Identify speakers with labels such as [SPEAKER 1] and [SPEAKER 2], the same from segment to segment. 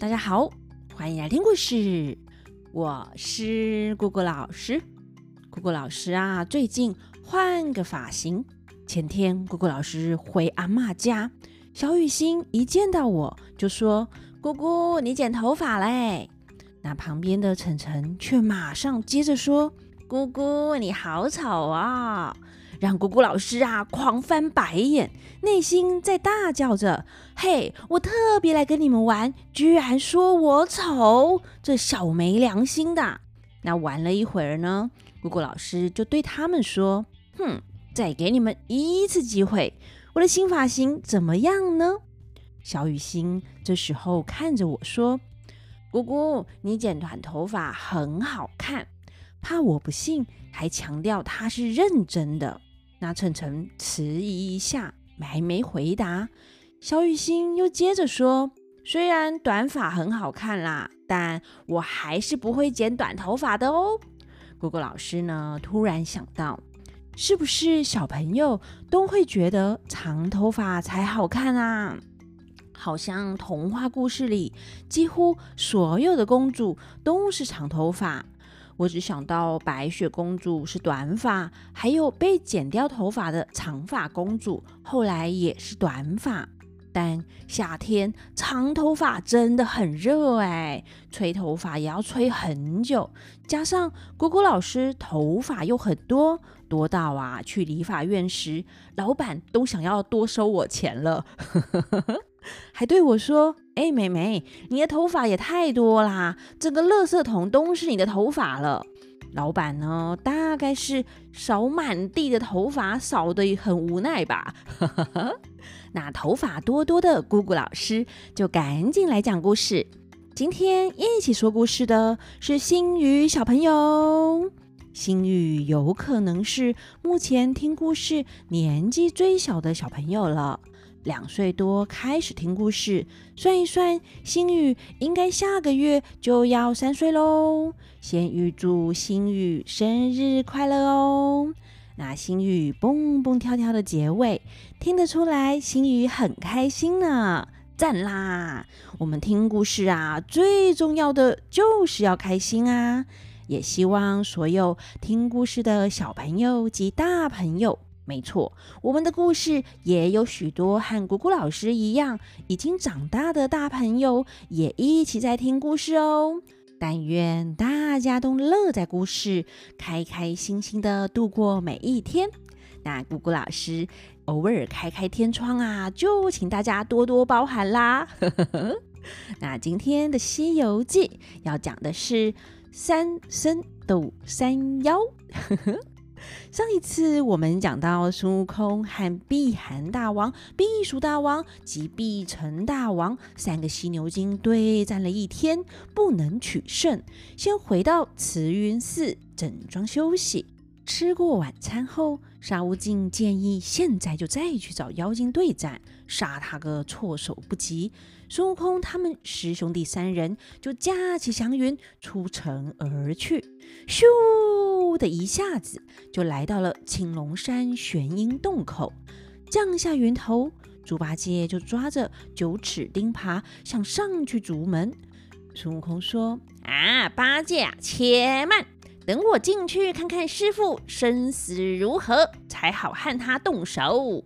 [SPEAKER 1] 大家好，欢迎来听故事。我是姑姑老师。姑姑老师啊，最近换个发型。前天姑姑老师回阿嬷家，小雨欣一见到我就说：“姑姑，你剪头发嘞？”那旁边的晨晨却马上接着说：“姑姑，你好丑啊！”让姑姑老师啊狂翻白眼，内心在大叫着：“嘿，我特别来跟你们玩，居然说我丑，这小没良心的！”那玩了一会儿呢，姑姑老师就对他们说：“哼，再给你们一次机会，我的新发型怎么样呢？”小雨欣这时候看着我说：“姑姑，你剪短头发很好看。”怕我不信，还强调他是认真的。那晨晨迟疑一下，还没回答。小雨欣又接着说：“虽然短发很好看啦，但我还是不会剪短头发的哦。”果果老师呢，突然想到，是不是小朋友都会觉得长头发才好看啊？好像童话故事里，几乎所有的公主都是长头发。我只想到白雪公主是短发，还有被剪掉头发的长发公主，后来也是短发。但夏天长头发真的很热哎，吹头发也要吹很久。加上果果老师头发又很多，多到啊去理发院时，老板都想要多收我钱了。还对我说：“哎，妹妹，你的头发也太多啦，整个垃圾桶都是你的头发了。”老板呢，大概是扫满地的头发，扫得很无奈吧。那头发多多的姑姑老师就赶紧来讲故事。今天一起说故事的是星宇小朋友。星宇有可能是目前听故事年纪最小的小朋友了。两岁多开始听故事，算一算，星宇应该下个月就要三岁喽。先预祝星宇生日快乐哦！那星宇蹦蹦跳跳的结尾，听得出来星宇很开心呢，赞啦！我们听故事啊，最重要的就是要开心啊！也希望所有听故事的小朋友及大朋友。没错，我们的故事也有许多和姑姑老师一样已经长大的大朋友也一起在听故事哦。但愿大家都乐在故事，开开心心的度过每一天。那姑姑老师偶尔开开天窗啊，就请大家多多包涵啦。那今天的《西游记》要讲的是三僧斗三妖。上一次我们讲到孙悟空和碧寒大王、避暑大王及避尘大王三个犀牛精对战了一天，不能取胜，先回到慈云寺整装休息。吃过晚餐后，沙悟净建议现在就再去找妖精对战，杀他个措手不及。孙悟空他们师兄弟三人就驾起祥云出城而去，咻的一下子就来到了青龙山玄阴洞口，降下云头，猪八戒就抓着九齿钉耙想上去筑门。孙悟空说：“啊，八戒，且慢。”等我进去看看师父生死如何，才好和他动手。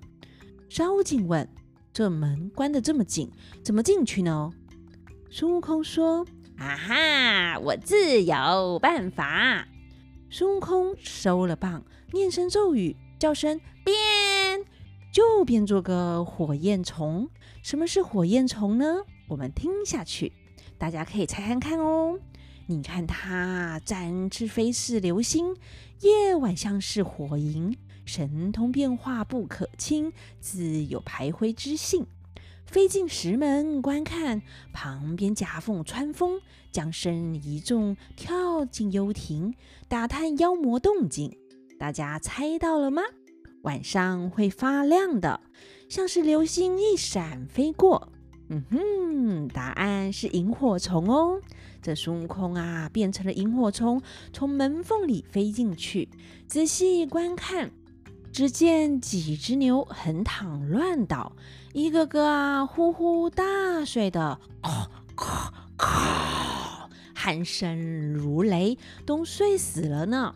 [SPEAKER 1] 沙悟净问：“这门关得这么紧，怎么进去呢？”孙悟空说：“啊哈，我自有办法。”孙悟空收了棒，念声咒语，叫声变，就变做个火焰虫。什么是火焰虫呢？我们听下去，大家可以猜看看哦。你看它展翅飞似流星，夜晚像是火萤，神通变化不可轻，自有排灰之性。飞进石门观看，旁边夹缝穿风，将身一纵，跳进幽庭，打探妖魔动静。大家猜到了吗？晚上会发亮的，像是流星一闪飞过。嗯哼，答案是萤火虫哦。这孙悟空啊，变成了萤火虫，从门缝里飞进去。仔细观看，只见几只牛横躺乱倒，一个个啊呼呼大睡的，咔咔咔，鼾声如雷，都睡死了呢。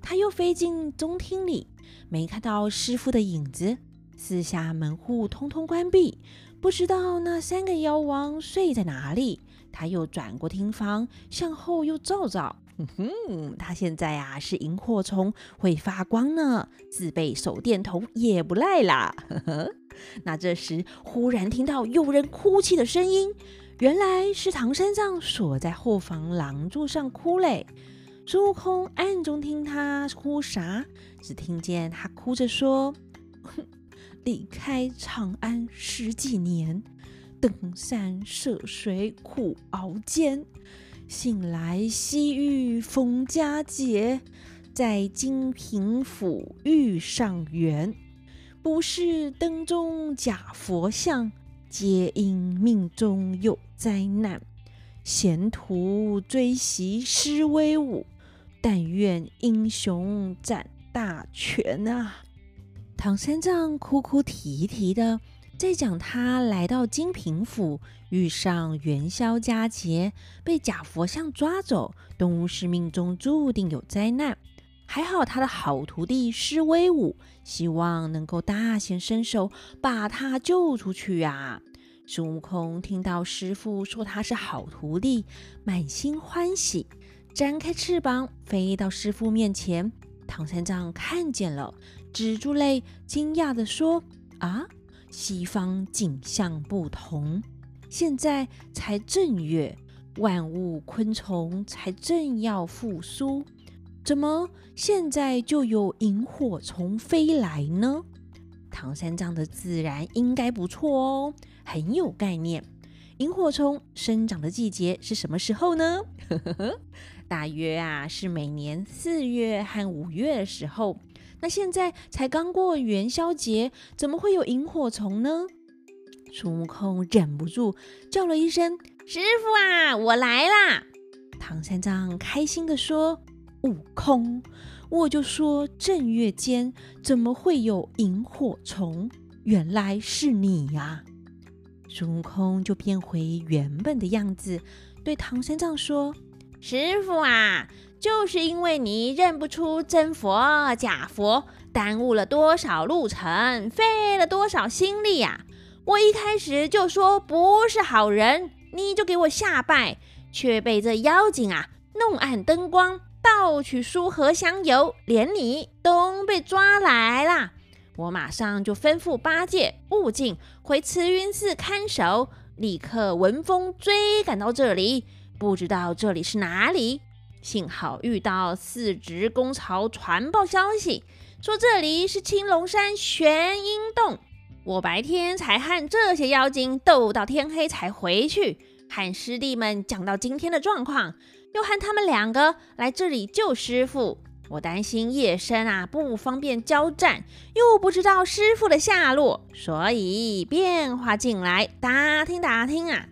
[SPEAKER 1] 他又飞进中厅里，没看到师傅的影子，四下门户通通关闭，不知道那三个妖王睡在哪里。他又转过厅房，向后又照照。哼哼，他现在、啊、是萤火虫，会发光呢，自备手电筒也不赖啦。呵呵，那这时忽然听到有人哭泣的声音，原来是唐三藏锁在后房廊柱上哭嘞。孙悟空暗中听他哭啥，只听见他哭着说：“ 离开长安十几年，登山涉水苦熬煎。”醒来西域逢佳节，在金平府遇上缘。不是灯中假佛像，皆因命中有灾难。闲徒追袭施威武，但愿英雄展大权啊！唐三藏哭哭啼啼的。在讲他来到金平府，遇上元宵佳节，被假佛像抓走，都是命中注定有灾难。还好他的好徒弟施威武，希望能够大显身手，把他救出去啊！孙悟空听到师傅说他是好徒弟，满心欢喜，展开翅膀飞到师傅面前。唐三藏看见了，止住泪，惊讶地说：“啊！”西方景象不同，现在才正月，万物昆虫才正要复苏，怎么现在就有萤火虫飞来呢？唐三藏的自然应该不错哦，很有概念。萤火虫生长的季节是什么时候呢？大约啊是每年四月和五月的时候。那现在才刚过元宵节，怎么会有萤火虫呢？孙悟空忍不住叫了一声：“师傅啊，我来啦！”唐三藏开心地说：“悟空，我就说正月间怎么会有萤火虫？原来是你呀！”孙悟空就变回原本的样子，对唐三藏说：“师傅啊。”就是因为你认不出真佛假佛，耽误了多少路程，费了多少心力呀！我一开始就说不是好人，你就给我下拜，却被这妖精啊弄暗灯光，盗取书和香油，连你都被抓来了。我马上就吩咐八戒、悟净回慈云寺看守，立刻闻风追赶到这里，不知道这里是哪里。幸好遇到四执公曹传报消息，说这里是青龙山玄阴洞。我白天才和这些妖精斗到天黑才回去，和师弟们讲到今天的状况，又和他们两个来这里救师傅。我担心夜深啊不方便交战，又不知道师傅的下落，所以变化进来打听打听啊。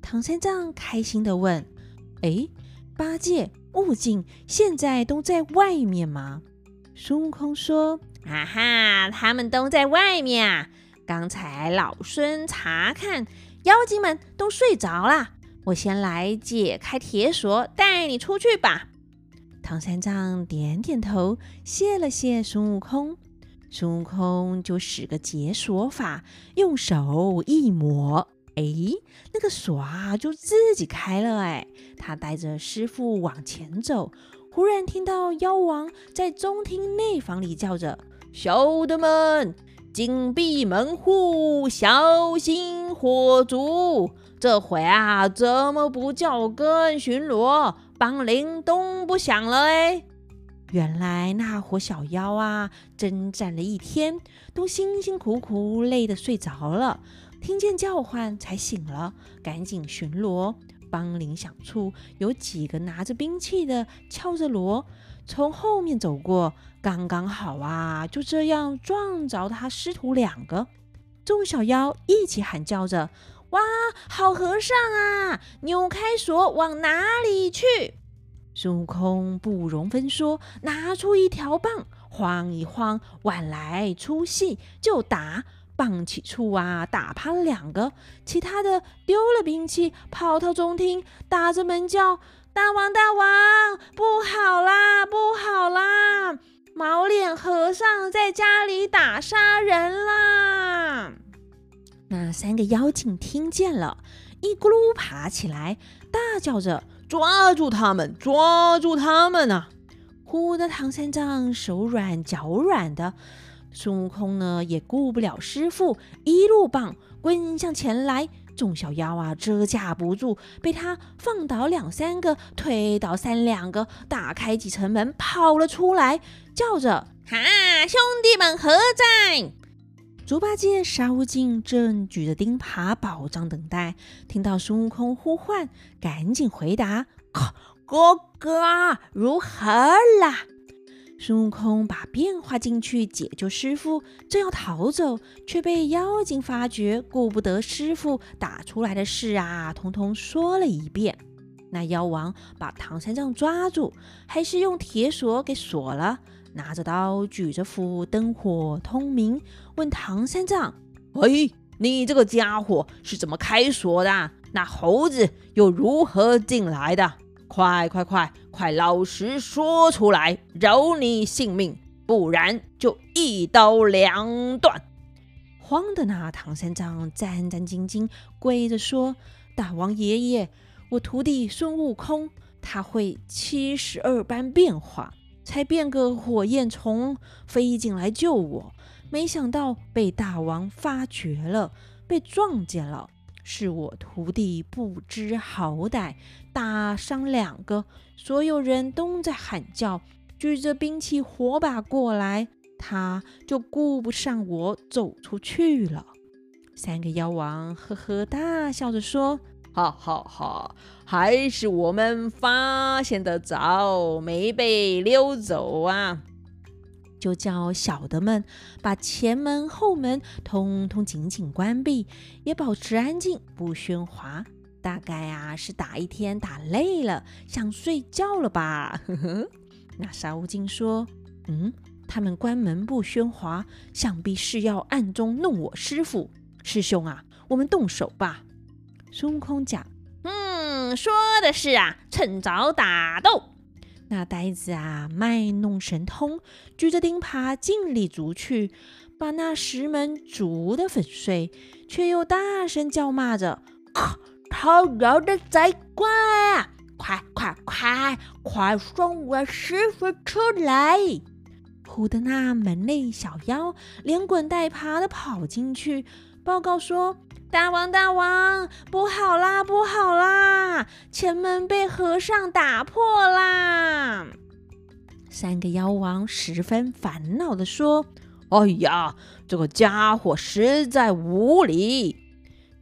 [SPEAKER 1] 唐三藏开心地问：“哎，八戒？”悟净现在都在外面吗？孙悟空说：“啊哈，他们都在外面啊！刚才老孙查看，妖精们都睡着了。我先来解开铁锁，带你出去吧。”唐三藏点点头，谢了谢孙悟空。孙悟空就使个解锁法，用手一抹。哎，那个锁啊，就自己开了。哎，他带着师傅往前走，忽然听到妖王在中厅内房里叫着：“小的们，紧闭门户，小心火烛。这回啊，怎么不叫更巡逻？梆铃都不响了。”哎，原来那伙小妖啊，征战了一天，都辛辛苦苦累得睡着了。听见叫唤才醒了，赶紧巡逻。梆铃响处，有几个拿着兵器的敲着锣，从后面走过，刚刚好啊！就这样撞着他师徒两个。众小妖一起喊叫着：“哇，好和尚啊！扭开锁往哪里去？”孙悟空不容分说，拿出一条棒，晃一晃，玩来出戏就打。棒起处啊，打趴了两个，其他的丢了兵器，跑到中厅，打着门叫：“大王，大王，不好啦，不好啦！毛脸和尚在家里打杀人啦！”那三个妖精听见了，一咕噜爬起来，大叫着：“抓住他们，抓住他们啊！”哭得唐三藏手软脚软的。孙悟空呢，也顾不了师傅，一路棒滚向前来。众小妖啊，遮架不住，被他放倒两三个，推倒三两个，打开几层门，跑了出来，叫着：“哈，兄弟们何在？”猪八戒、沙悟净正举着钉耙宝杖等待，听到孙悟空呼唤，赶紧回答：“哥哥，如何啦？”孙悟空把变化进去解救师傅，正要逃走，却被妖精发觉，顾不得师傅打出来的事啊，通通说了一遍。那妖王把唐三藏抓住，还是用铁锁给锁了，拿着刀，举着斧，灯火通明，问唐三藏：“喂，你这个家伙是怎么开锁的？那猴子又如何进来的？”快快快快，老实说出来，饶你性命，不然就一刀两断！慌的那唐三藏战战兢兢，跪着说：“大王爷爷，我徒弟孙悟空，他会七十二般变化，才变个火焰虫飞进来救我，没想到被大王发觉了，被撞见了。”是我徒弟不知好歹，打伤两个，所有人都在喊叫，举着兵器火把过来，他就顾不上我走出去了。三个妖王呵呵大笑着说：“哈哈哈，还是我们发现的早，没被溜走啊。”就叫小的们把前门后门通通紧紧关闭，也保持安静，不喧哗。大概啊是打一天打累了，想睡觉了吧？呵呵。那沙悟净说：“嗯，他们关门不喧哗，想必是要暗中弄我师傅。师兄啊，我们动手吧。”孙悟空讲：“嗯，说的是啊，趁早打斗。”那呆子啊，卖弄神通，举着钉耙尽力逐去，把那石门逐得粉碎，却又大声叫骂着：“偷油的贼怪啊！快快快，快送我师傅出来！”唬得那门内小妖连滚带爬的跑进去，报告说。大王，大王，不好啦，不好啦！前门被和尚打破啦！三个妖王十分烦恼地说：“哎呀，这个家伙实在无礼！”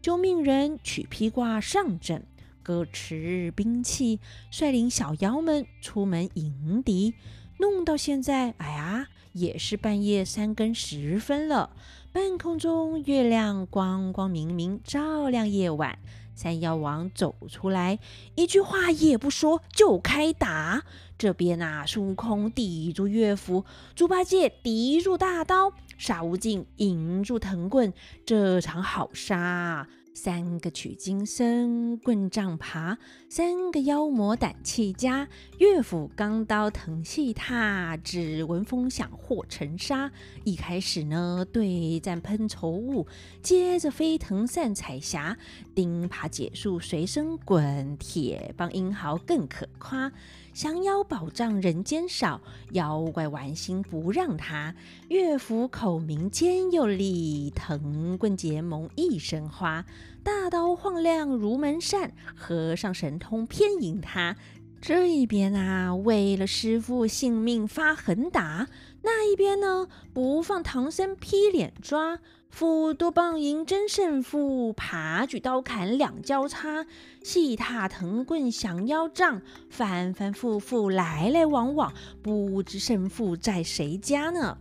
[SPEAKER 1] 就命人取披挂上阵，各持兵器，率领小妖们出门迎敌。弄到现在，哎呀，也是半夜三更时分了。半空中月亮光光明明，照亮夜晚。三妖王走出来，一句话也不说就开打。这边啊，孙悟空抵住月符，猪八戒抵住大刀，沙悟净迎住藤棍。这场好杀！三个取经僧，棍杖爬；三个妖魔胆气佳，乐府钢刀腾细踏。只闻风响，祸成沙。一开始呢，对战喷稠雾，接着飞腾散彩霞。钉耙解数随身滚，铁棒英豪更可夸。降妖宝杖人间少，妖怪玩心不让他。乐府口明尖又利，藤棍结盟一身花。大刀晃亮如门扇，和尚神通偏赢他。这一边啊，为了师父性命发狠打；那一边呢，不放唐僧劈脸抓。斧多棒银争胜负，耙举刀砍两交叉，细踏藤棍降妖杖，反反复复来来往往，不知胜负在谁家呢？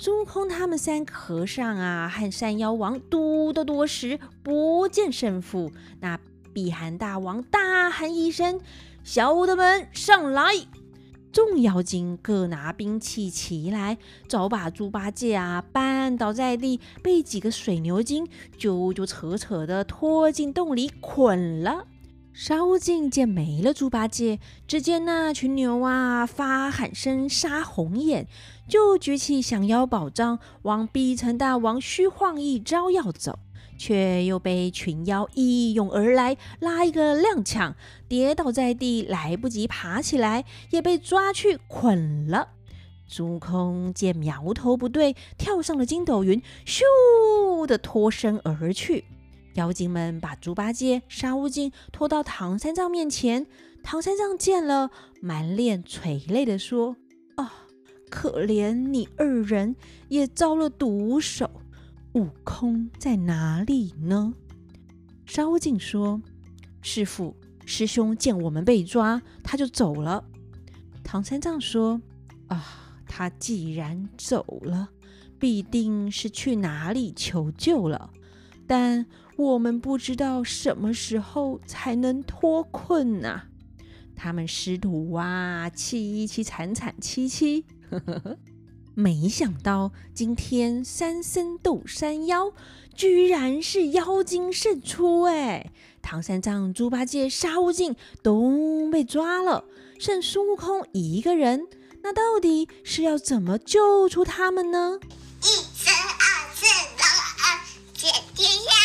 [SPEAKER 1] 孙悟空他们三和尚啊，和山妖王斗得多时，不见胜负。那比寒大王大喊一声：“小的们上来！”众妖精各拿兵器起来，早把猪八戒啊绊倒在地，被几个水牛精揪揪扯扯的拖进洞里捆了。沙悟净见没了猪八戒，只见那群牛啊发喊声杀红眼，就举起降妖宝杖往碧城大王虚晃一招要走，却又被群妖一拥而来，拉一个踉跄，跌倒在地，来不及爬起来，也被抓去捆了。孙悟空见苗头不对，跳上了筋斗云，咻的脱身而去。妖精们把猪八戒、沙悟净拖到唐三藏面前，唐三藏见了，满脸垂泪地说：“啊，可怜你二人也遭了毒手，悟空在哪里呢？”沙悟净说：“师父，师兄见我们被抓，他就走了。”唐三藏说：“啊，他既然走了，必定是去哪里求救了。”但我们不知道什么时候才能脱困呐、啊！他们师徒啊，凄凄惨惨戚戚。没想到今天三僧斗山妖，居然是妖精胜出哎！唐三藏、猪八戒、沙悟净都被抓了，剩孙悟空一个人。那到底是要怎么救出他们呢？姐姐要